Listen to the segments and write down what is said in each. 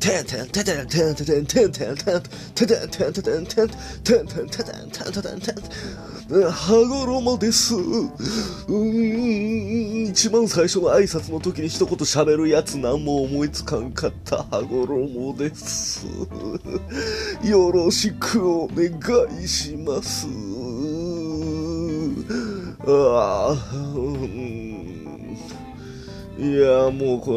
てんてんててんてんててんてんてんてんててんてんててんてんてんてんててんてんてんてんンテンテンんンテンテンテンテンテンテンテンテンテンテンテんテンテンテンテンテンテンテンテンテンテいやもうこ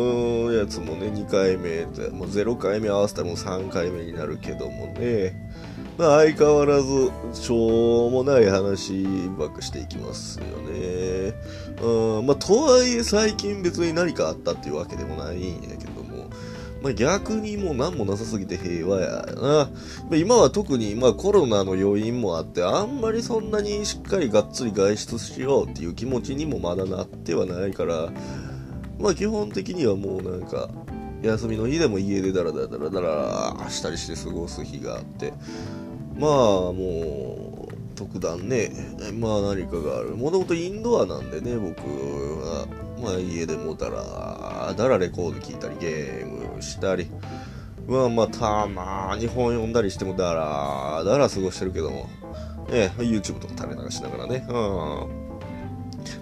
のやつもね2回目でもう0回目合わせたらもう3回目になるけどもね。まあ相変わらずしょうもない話ばっかしていきますよね。うんまあとはいえ最近別に何かあったっていうわけでもないんやけども。まあ、逆にもう何もなさすぎて平和やな。今は特にまあコロナの要因もあって、あんまりそんなにしっかりがっつり外出しようっていう気持ちにもまだなってはないから、まあ基本的にはもうなんか、休みの日でも家でダラダラダラダラしたりして過ごす日があって、まあもう、特段ね、まあ何かがある。もともとインドアなんでね、僕は。まあ家でもだら、だらレコード聞いたり、ゲームしたり。まあまあたまに本読んだりしてもだら、だら過ごしてるけども。ええ、YouTube とか垂れ流しながらね。うん。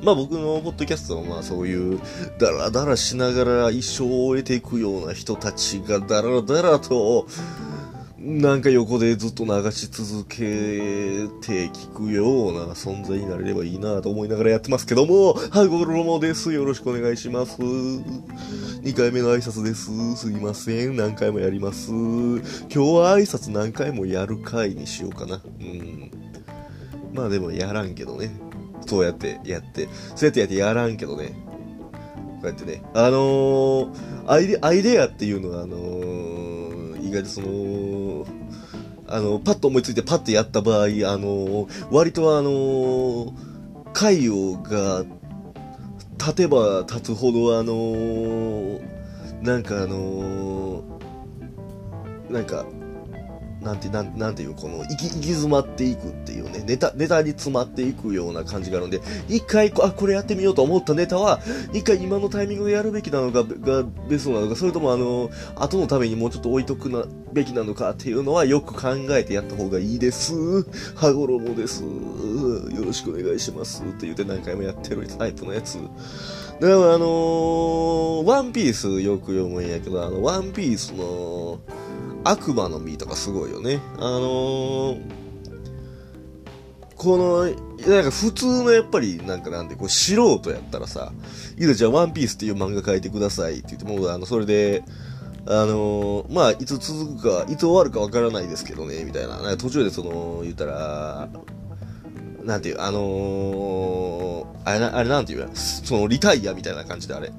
まあ僕のポッドキャストはまあそういうダラダラしながら一生を終えていくような人たちがダラダラとなんか横でずっと流し続けて聞くような存在になれればいいなと思いながらやってますけども、はごろもです。よろしくお願いします。2回目の挨拶です。すいません。何回もやります。今日は挨拶何回もやる回にしようかな。うん。まあでもやらんけどね。そうやってやって、そうやってやってやらんけどね。こうやってね。あのー、アイデアイデアっていうのは、あのー、意外とその、あの、パッと思いついてパッとやった場合、あのー、割とあのー、回をが、立てば立つほど、あのー、なんかあのー、なんか、なんて、なんなんていう、この、行き、行き詰まっていくっていうね、ネタ、ネタに詰まっていくような感じがあるんで、一回、あ、これやってみようと思ったネタは、一回今のタイミングでやるべきなのか、がベストなのか、それともあの、後のためにもうちょっと置いとくな、べきなのかっていうのはよく考えてやった方がいいです。羽衣です。よろしくお願いします。って言って何回もやってるタイプのやつ。だからあのーワンピースよく読むんやけど、あの、ワンピースの、悪魔の実とかすごいよね。あのーこの、なんか普通のやっぱり、なんかなんで、こう素人やったらさ、いざじゃあワンピースっていう漫画描いてくださいって言って、もうあの、それで、あのーまあ、いつ続くか、いつ終わるかわからないですけどね、みたいな。なんか途中でその、言ったら、なんていう、あのーあれな、あれなんていうやその、リタイアみたいな感じであれ。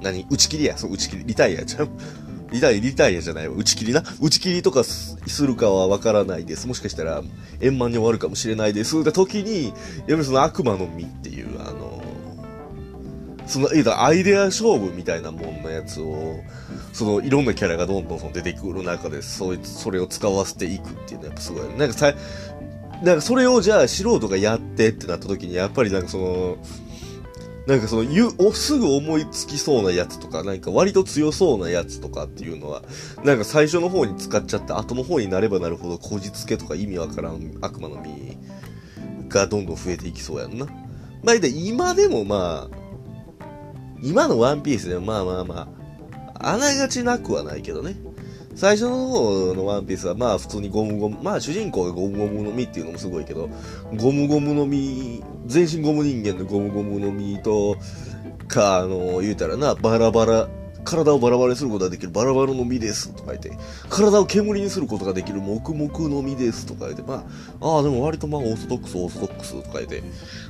何？打ち切りや、そう、打ち切り、リタイアちゃう？リタイア、リタイアじゃないわ。打ち切りな。打ち切りとかするかはわからないです。もしかしたら、円満に終わるかもしれないです。で、時に、やっぱりその悪魔の実っていう、あのその、いやアイデア勝負みたいなもんのやつを、その、いろんなキャラがどんどんその出てくる中で、そういそれを使わせていくっていうのはやっぱすごい。なんかさ、なんかそれをじゃあ素人がやってってなった時に、やっぱりなんかその、なんかその、ゆ、お、すぐ思いつきそうなやつとか、なんか割と強そうなやつとかっていうのは、なんか最初の方に使っちゃって、後の方になればなるほど、こじつけとか意味わからん悪魔の実がどんどん増えていきそうやんな。まあ、で今でもまあ、今のワンピースでもまあまあまあ、あながちなくはないけどね。最初の方のワンピースはまあ普通にゴムゴム、まあ主人公がゴムゴムの実っていうのもすごいけど、ゴムゴムの実、全身ゴム人間のゴムゴムの実と、か、あの、言うたらな、バラバラ、体をバラバラにすることができるバラバラの実ですとか言って、体を煙にすることができる黙々の実ですとか言って、まあ、ああ、でも割とまあオーソドックス、オーソドックスとか言って、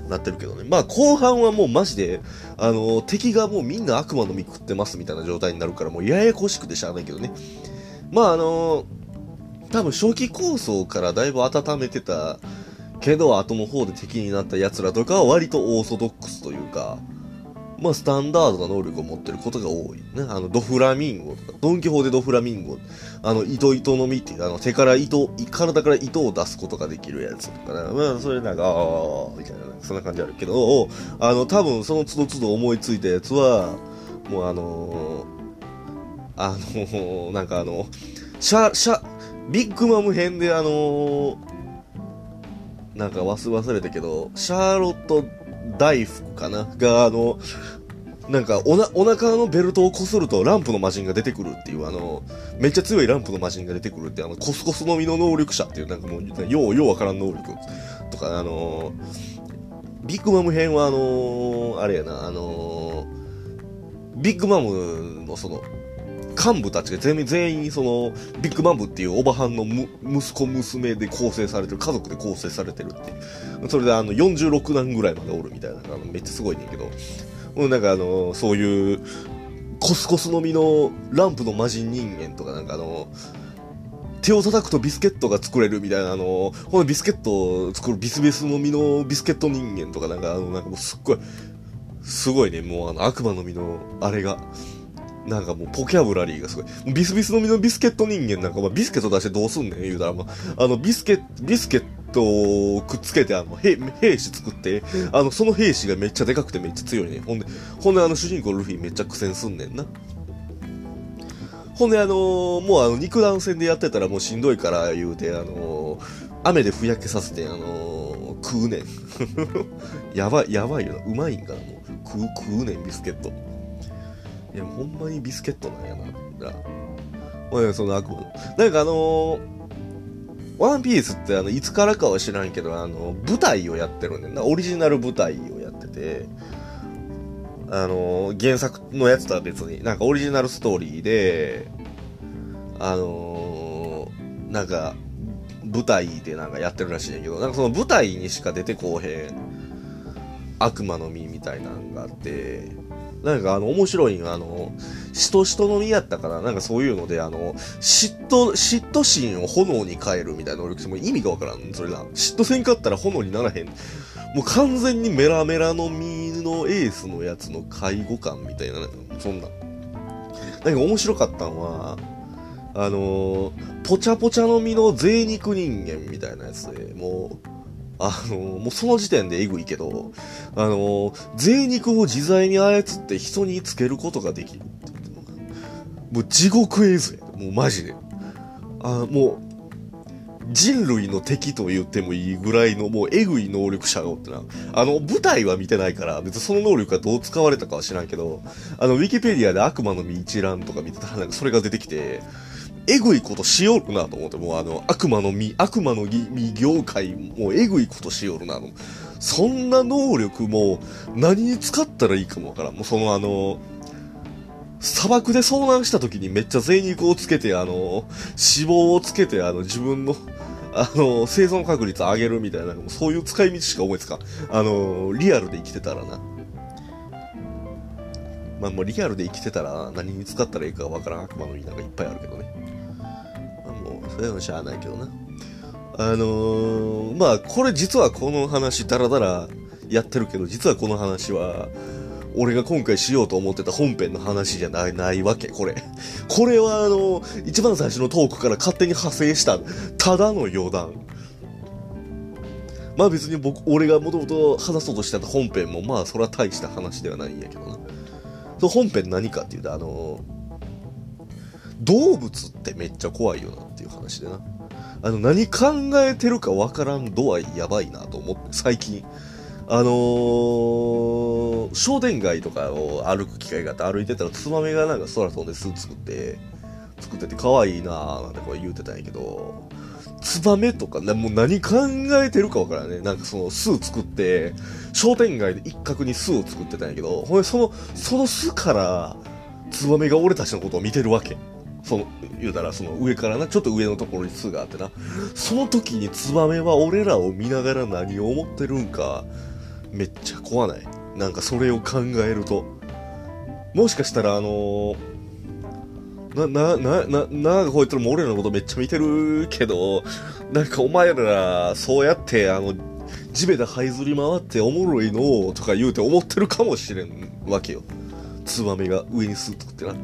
なってるけどね。まあ後半はもうマジで、あの、敵がもうみんな悪魔の実食ってますみたいな状態になるから、もうややこしくてしゃあないけどね。まああの多分初期構想からだいぶ温めてたけど後の方で敵になった奴らとかは割とオーソドックスというか、まあスタンダードな能力を持ってることが多い。ね。あの、ドフラミンゴとか、ドンキホーテドフラミンゴ、あの、糸糸の実っていう、あの、手から糸、体から糸を出すことができるやつとかね。まあ、それなんか、ああ、みたいな、そんな感じあるけど、あの、多分その都度都度思いついたやつは、もうあのあの、なんかあの、シャ、シャ、ビッグマム編であのなんか忘れたけど、シャーロット大福かな？が、あの、なんかおな、お腹のベルトをこするとランプの魔人が出てくるっていう、あの、めっちゃ強いランプの魔人が出てくるって、あの、コスコスのみの能力者っていう、なんかもう、よう、ようわからん能力とか、あの、ビッグマム編はあのあれやな、あのビッグマムのその、幹部たちが全員、全員その、ビッグマムっていうおばはんの息子娘で構成されてる、家族で構成されてるって。それであの、46段ぐらいまでおるみたいな、あのめっちゃすごいねんけど、もうなんかあの、そういう、コスコスの実のランプの魔人人間とかなんかあの、手を叩くとビスケットが作れるみたいな、あの、このビスケットを作るビスビスの実のビスケット人間とかなんかあの、なんかもうすっごい、すごいね、もうあの悪魔の実のあれが、なんかもうポキャブラリーがすごい。ビスビスの実のビスケット人間なんか、まあ、ビスケット出してどうすんねん言うたら、まあ、あの、ビスケット、ビスケットをくっつけて、あの、兵、兵士作って、あの、その兵士がめっちゃでかくてめっちゃ強いね。ほんで、ほんであの主人公ルフィめっちゃ苦戦すんねんな。ほんであのー、もうあの、肉弾戦でやってたらもうしんどいから言うて、あのー、雨でふやけさせて、あのー、食うねん。やばい、やばいよな。うまいんかな、もう。食う、食うねん、ビスケット。いや、ほんまにビスケットなんやな。まあ、その悪魔なんかあのー、ワンピースってあの、いつからかは知らんけど、あの、舞台をやってるんだよな。オリジナル舞台をやってて、あの、原作のやつとは別に、なんかオリジナルストーリーで、あのー、なんか、舞台でなんかやってるらしいんやけど、なんかその舞台にしか出てこうへん悪魔の実みたいなのがあって、なんかあの、面白いのあの、しとしとのみやったかな？なんかそういうので、あの、嫉妬、嫉妬心を炎に変えるみたいな能力しても意味がわからん。それな。嫉妬せんかったら炎にならへん。もう完全にメラメラの実のエースのやつの介護官みたいな、そんな。なんか面白かったのは、あのー、ポチャポチャの実の贅肉人間みたいなやつで、もう、あの、もうその時点でエグいけど、あのー、贅肉を自在に操って人につけることができるもう地獄絵図や。もうマジで。あもう、人類の敵と言ってもいいぐらいのもうエグい能力者がおってな。あの、舞台は見てないから、別にその能力がどう使われたかは知らんけど、あの、ウィキペディアで悪魔の実一覧とか見てたら、なんかそれが出てきて、えぐいことしよるなと思って、もうあの、悪魔の実、悪魔の実業界、もうえぐいことしよるなの。そんな能力も何に使ったらいいかもわからん。もうそのあの、砂漠で遭難した時にめっちゃ贅肉をつけて、あの、脂肪をつけて、あの、自分の、あの、生存確率上げるみたいな、そういう使い道しか思いつかあの、リアルで生きてたらな。まあもうリアルで生きてたら何に使ったらいいかわからん悪魔の実なんかいっぱいあるけどね。それはしゃあないけどな。あのー、まあこれ実はこの話ダラダラやってるけど、実はこの話は、俺が今回しようと思ってた本編の話じゃない、ないわけ、これ。これはあの、一番最初のトークから勝手に派生した、ただの余談。まあ別に僕、俺がもともと話そうとしてた本編も、まあそれは大した話ではないんやけどな。そ本編何かっていうと、あの、動物ってめっちゃ怖いよなっていう話でな。あの、何考えてるかわからん度合いやばいなと思って、最近。あのー、商店街とかを歩く機会があって歩いてたらツバメがなんか空飛んで巣作って、作ってて可愛いなーなんてこれ言うてたんやけど、ツバメとか、ね、もう何考えてるかわからんね。なんかその巣作って、商店街で一角に巣を作ってたんやけど、ほんでその、その巣から、ツバメが俺たちのことを見てるわけ。その、言うたらその上からな、ちょっと上のところに巣があってな。その時にツバメは俺らを見ながら何を思ってるんか、めっちゃ怖ないなんかそれを考えるともしかしたらあのー、な、な、な、な、なんかこいつらも俺らのことめっちゃ見てるけど、なんかお前ら、そうやって、あの、地べた這いずり回っておもろいのとか言うて思ってるかもしれんわけよ。ツバメが上にスーッとってな。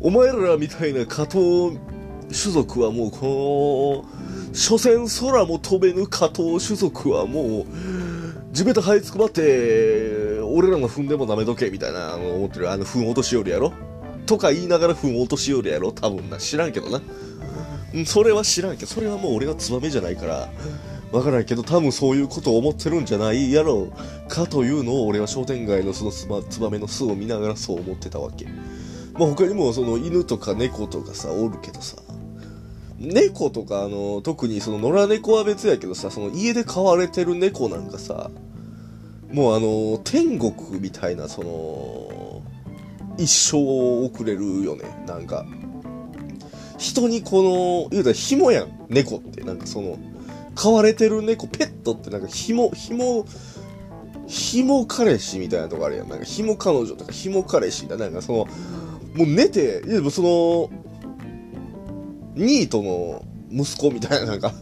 お前らみたいな下等種族はもうこの、所詮空も飛べぬ下等種族はもう、地べた這いつくばって、俺らの踏んでも舐めとけ、みたいな、あの、思ってる、あの、踏ん落としよりやろ？とか言いながら踏もうとしよるやろ？多分な。知らんけどな。それは知らんけど、それはもう俺はツバメじゃないから、わからんけど、多分そういうことを思ってるんじゃないやろ？うかというのを俺は商店街のそのツバツバメの巣を見ながらそう思ってたわけ。まあ他にもその犬とか猫とかさ、おるけどさ、猫とかあの、特にその野良猫は別やけどさ、その家で飼われてる猫なんかさ、もうあの、天国みたいな、その、一生を送れるよね、なんか。人にこの、言うたら紐やん、猫って。なんかその、飼われてる猫、ペットってなんか紐、紐、紐彼氏みたいなとこあるやん。なんか紐彼女とか紐彼氏だ。なんかその、もう寝て、いやでもその、ニートの息子みたいななんか、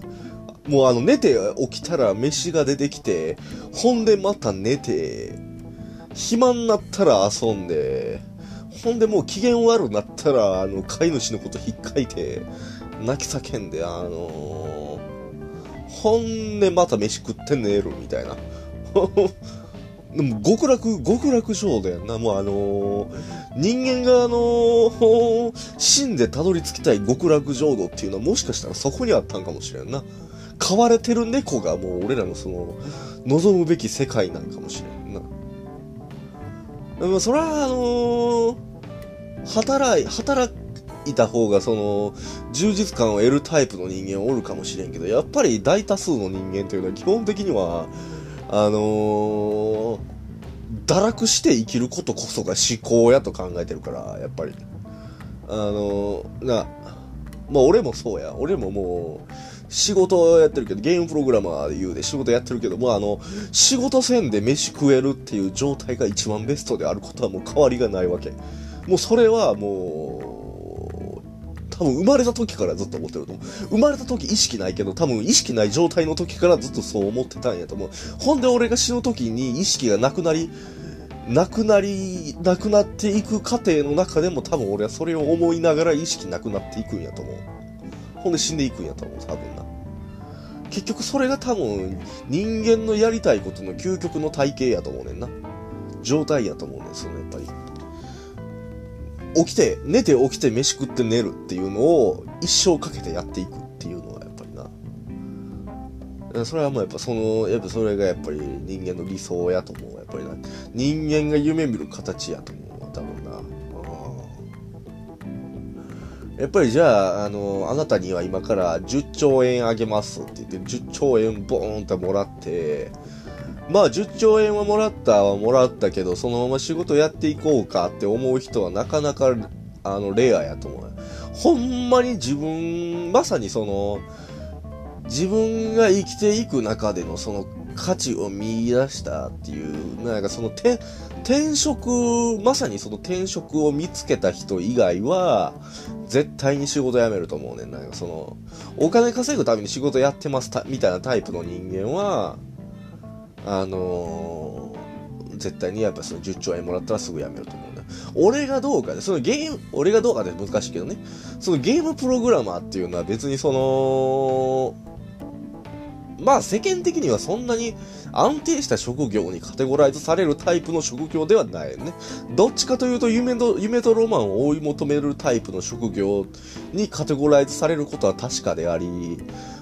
もうあの寝て起きたら飯が出てきて、ほんでまた寝て、暇になったら遊んで、ほんでもう機嫌悪なったら、あの、飼い主のことひっかいて、泣き叫んで、あのー、ほんでまた飯食って寝るみたいな。でも極楽、極楽浄土やんな。もうあのー、人間があのー、死んでたどり着きたい極楽浄土っていうのはもしかしたらそこにあったんかもしれんな。飼われてる猫がもう俺らのその、望むべき世界なんかもしれんな。でもそれはあのー、働い、働いた方がその、充実感を得るタイプの人間おるかもしれんけど、やっぱり大多数の人間というのは基本的には、あのー、堕落して生きることこそが思考やと考えてるから、やっぱり。あのー、な、まあ俺もそうや。俺ももう、仕事やってるけど、ゲームプログラマーで言うで仕事やってるけども、あの、仕事せんで飯食えるっていう状態が一番ベストであることはもう変わりがないわけ。もうそれはもう、多分生まれた時からずっと思ってると思う。生まれた時意識ないけど、多分意識ない状態の時からずっとそう思ってたんやと思う。ほんで俺が死ぬ時に意識がなくなり、なくなり、なくなっていく過程の中でも多分俺はそれを思いながら意識なくなっていくんやと思う。ほんで死んでいくんやと思う、多分な。結局それが多分人間のやりたいことの究極の体系やと思うねんな。状態やと思うねん、そのやっぱり。起きて、寝て起きて飯食って寝るっていうのを一生かけてやっていくっていうのはやっぱりな。それはもうやっぱその、やっぱそれがやっぱり人間の理想やと思う。やっぱりな。人間が夢見る形やと思う。多分な。やっぱりじゃあ、あの、あなたには今から10兆円あげますって言って、10兆円ボーンってもらって、まあ10兆円はもらったはもらったけど、そのまま仕事やっていこうかって思う人はなかなか、あの、レアやと思う。ほんまに自分、まさにその、自分が生きていく中でのその価値を見出したっていう、なんかその転、転職、まさにその転職を見つけた人以外は、絶対に仕事辞めると思うねん。なんかその、お金稼ぐために仕事やってますみたいなタイプの人間は、あのー、絶対にやっぱその10兆円もらったらすぐ辞めると思うね。俺がどうかで、そのゲーム、俺がどうかで難しいけどね、そのゲームプログラマーっていうのは別にその、まあ世間的にはそんなに安定した職業にカテゴライズされるタイプの職業ではないね。どっちかというと夢の、夢とロマンを追い求めるタイプの職業にカテゴライズされることは確かであり、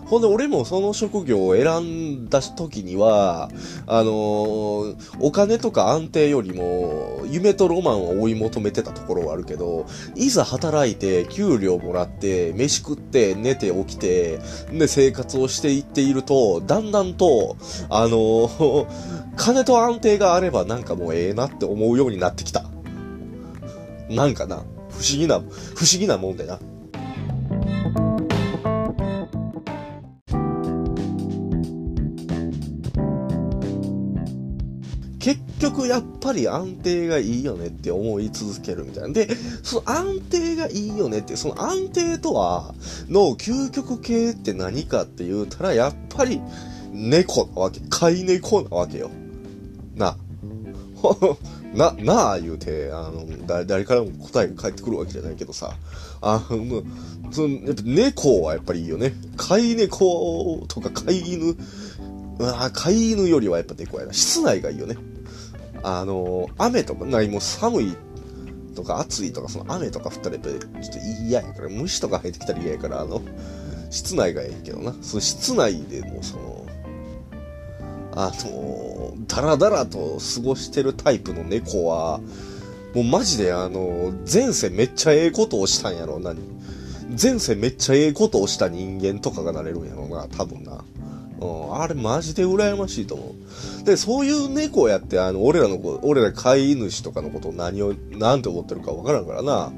ほんで、俺もその職業を選んだ時には、あのー、お金とか安定よりも、夢とロマンを追い求めてたところはあるけど、いざ働いて、給料もらって、飯食って、寝て起きて、で、生活をしていっていると、だんだんと、あのー、金と安定があればなんかもうええなって思うようになってきた。なんかな、不思議な、不思議なもんでな。局やっぱり安定がいいよねって思い続けるみたいな。で、その安定がいいよねって、その安定とは、の究極系って何かって言うたら、やっぱり猫なわけ。飼い猫なわけよ。な。な、なあ言うて、あの、誰、からも答えが返ってくるわけじゃないけどさ。あの、その、やっぱ猫はやっぱりいいよね。飼い猫とか飼い犬、あ飼い犬よりはやっぱ猫やな。室内がいいよね。あの、雨とか、なもう寒いとか暑いとか、その雨とか降ったらやっぱりちょっと嫌やから、虫とか入ってきたら嫌やから、あの、室内がいいけどな。その室内でもその、あの、ダラダラと過ごしてるタイプの猫は、もうマジであの、前世めっちゃええことをしたんやろな。前世めっちゃええことをした人間とかがなれるんやろな、多分な。うん、あれマジで羨ましいと思う。で、そういう猫やって、あの、俺らの子、俺ら飼い主とかのことを何を、なんて思ってるかわからんからな。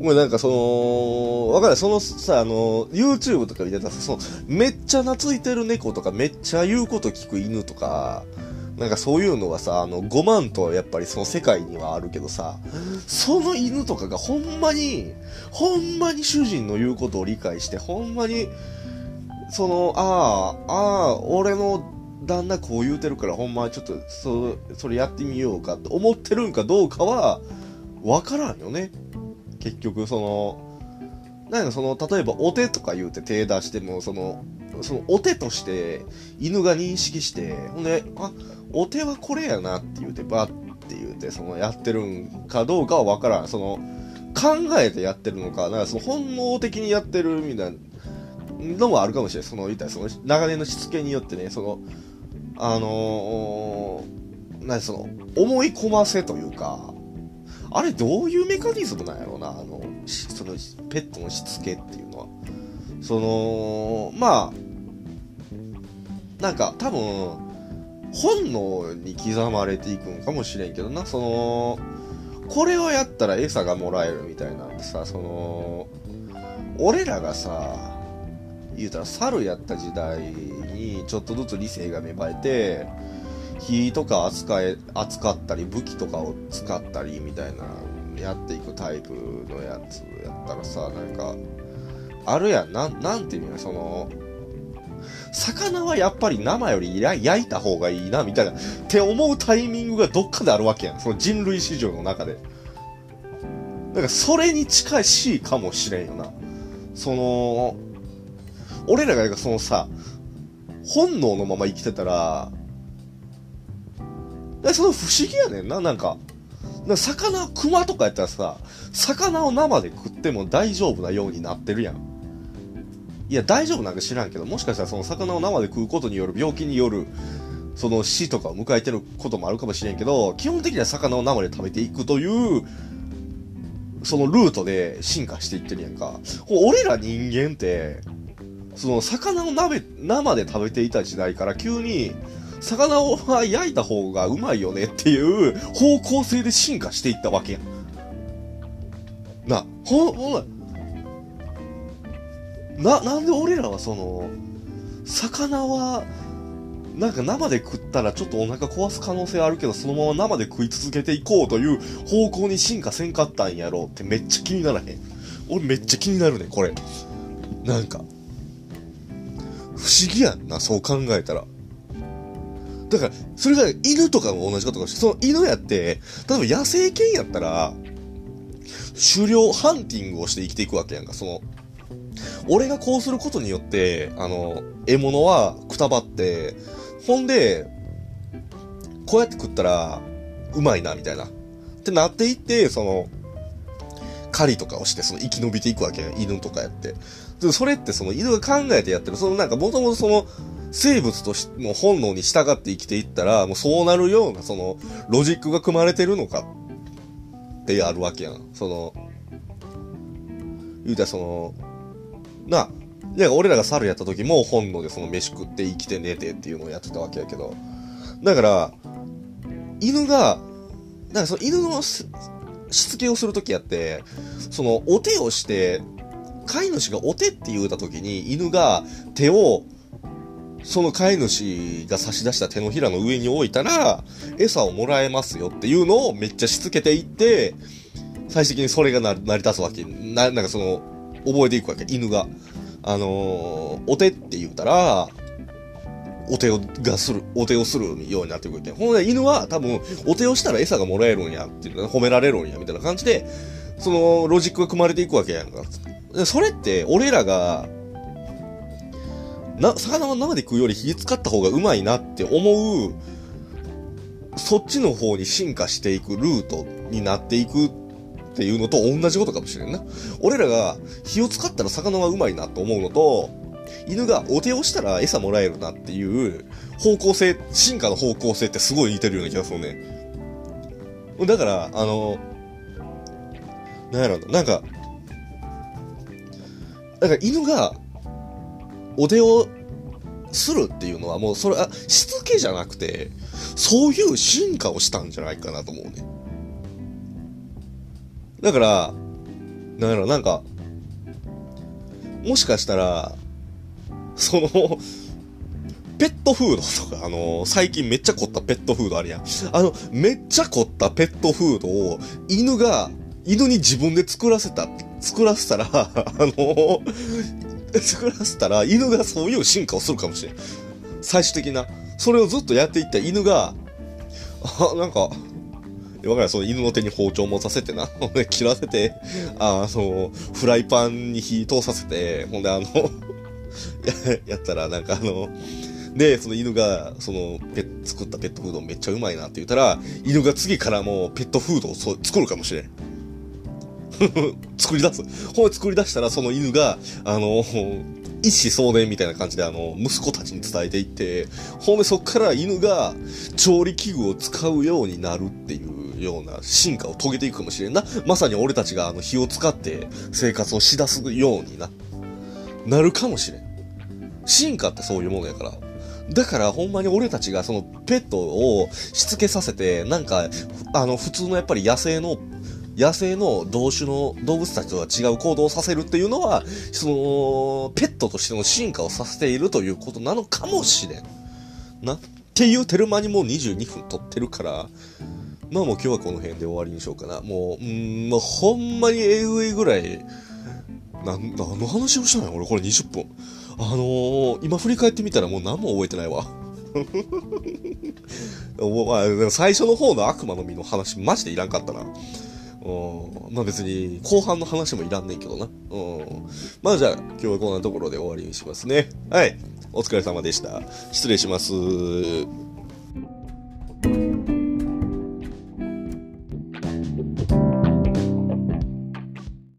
もうなんかその、わかん。そのさ、あの、YouTube とか見てたらさ、その、めっちゃ懐いてる猫とか、めっちゃ言うこと聞く犬とか、なんかそういうのはさ、あの、5万とやっぱりその世界にはあるけどさ、その犬とかがほんまに、ほんまに主人の言うことを理解して、ほんまに、その、ああ、ああ、俺の旦那こう言うてるから、ほんまちょっと、そ、それやってみようかと思ってるんかどうかは、わからんよね。結局、その、なんかその、例えばお手とか言うて手出しても、その、そのお手として犬が認識して、ほんで、あ、お手はこれやなって言うて、バッって言うて、そのやってるんかどうかはわからん。その、考えてやってるのか、なんかその本能的にやってるみたいなのもあるかもしれない。その、言ったらその、長年のしつけによってね、その、あのー、なその、思い込ませというか、あれどういうメカニズムなんやろうな、あの、その、ペットのしつけっていうのは。その、まあ、なんか多分、本能に刻まれていくんかもしれんけどな、その、これをやったら餌がもらえるみたいなんでさ、その、俺らがさ、言うたら猿やった時代にちょっとずつ理性が芽生えて、火とか扱え、扱ったり武器とかを使ったりみたいなやっていくタイプのやつやったらさ、なんか、あるやん、な、なんていうのその、魚はやっぱり生より焼いた方がいいな、みたいな、って思うタイミングがどっかであるわけやん。その人類史上の中で。だからそれに近いしかもしれんよな。その、俺らがそのさ、本能のまま生きてたら、その不思議やねんな、なんか。か魚、熊とかやったらさ、魚を生で食っても大丈夫なようになってるやん。いや、大丈夫なんか知らんけど、もしかしたらその魚を生で食うことによる病気による、その死とかを迎えてることもあるかもしれんけど、基本的には魚を生で食べていくという、そのルートで進化していってるやんか。俺ら人間って、その魚を鍋、生で食べていた時代から急に、魚を焼いた方がうまいよねっていう方向性で進化していったわけや。な、ほ、ほな、なんで俺らはその、魚は、なんか生で食ったらちょっとお腹壊す可能性あるけど、そのまま生で食い続けていこうという方向に進化せんかったんやろうってめっちゃ気にならへん。俺めっちゃ気になるね、これ。なんか。不思議やんな、そう考えたら。だから、それが犬とかも同じことかして、その犬やって、例えば野生犬やったら、狩猟、ハンティングをして生きていくわけやんか、その、俺がこうすることによって、あの、獲物はくたばって、ほんで、こうやって食ったら、うまいな、みたいな。ってなっていって、その、狩りとかをして、その生き延びていくわけやん、犬とかやって。でそれってその犬が考えてやってる、そのなんかもともとその、生物としの本能に従って生きていったら、もうそうなるような、その、ロジックが組まれてるのかってあるわけやん。その、言うたらその、な、いや、俺らが猿やった時も本能でその飯食って生きて寝てっていうのをやってたわけやけど、だから、犬が、だかその犬のしつけをするときやって、その、お手をして、飼い主がお手って言うたときに、犬が手をその飼い主が差し出した手のひらの上に置いたら、餌をもらえますよっていうのをめっちゃしつけていって、最終的にそれが成り立つわけ。な、なんかその、覚えていくわけ、犬が。あのー、お手って言うたら、お手をがする、お手をするようになってくるわけ。ほんで、犬は多分、お手をしたら餌がもらえるんやっていう、褒められるんや、みたいな感じで、その、ロジックが組まれていくわけやんか。それって、俺らが、な、魚は生で食うより火使った方がうまいなって思う、そっちの方に進化していくルートになっていくっていうのと同じことかもしれんな。俺らが火を使ったら魚はうまいなと思うのと、犬がお手をしたら餌もらえるなっていう方向性、進化の方向性ってすごい似てるような気がするね。だから、あの、なんやろなんか、だから犬がお手をするっていうのはもうそれはしつけじゃなくて、そういう進化をしたんじゃないかなと思うね。だから、なんやろ、なんか、もしかしたら、その、ペットフードとか、あのー、最近めっちゃ凝ったペットフードあるやん。あの、めっちゃ凝ったペットフードを、犬が、犬に自分で作らせたって、作らせたら、あの、作らせたら、犬がそういう進化をするかもしれん。最終的な。それをずっとやっていった犬が、あ、なんか、わかるその犬の手に包丁持たせてな。ほんで、切らせて、あの、フライパンに火通させて、ほんで、あの や、ったら、なんかあの、で、その犬が、その、ペ作ったペットフードめっちゃうまいなって言ったら、犬が次からもうペットフードを作るかもしれん。作り出す。ほん作り出したら、その犬が、あの、一子相伝みたいな感じで、あの、息子たちに伝えていって、ほんでそっから犬が調理器具を使うようになるっていうような進化を遂げていくかもしれんな。まさに俺たちがあの火を使って生活をしだすようにな、なるかもしれん。進化ってそういうものやから。だからほんまに俺たちがそのペットをしつけさせて、なんか、あの普通のやっぱり野生の野生の同種の動物たちとは違う行動をさせるっていうのは、その、ペットとしての進化をさせているということなのかもしれん。な。っていうテルマにもう22分撮ってるから、まあもう今日はこの辺で終わりにしようかな。もう、うん、まあほんまにえぐいぐらい、な、何の話をしたのよ俺これ20分。あのー、今振り返ってみたらもう何も覚えてないわ。もうまあ、最初の方の悪魔の実の話マジでいらんかったな。うん。まあ別に、後半の話もいらんねんけどな。うん。まあじゃあ、今日はこんなところで終わりにしますね。はい。お疲れ様でした。失礼します。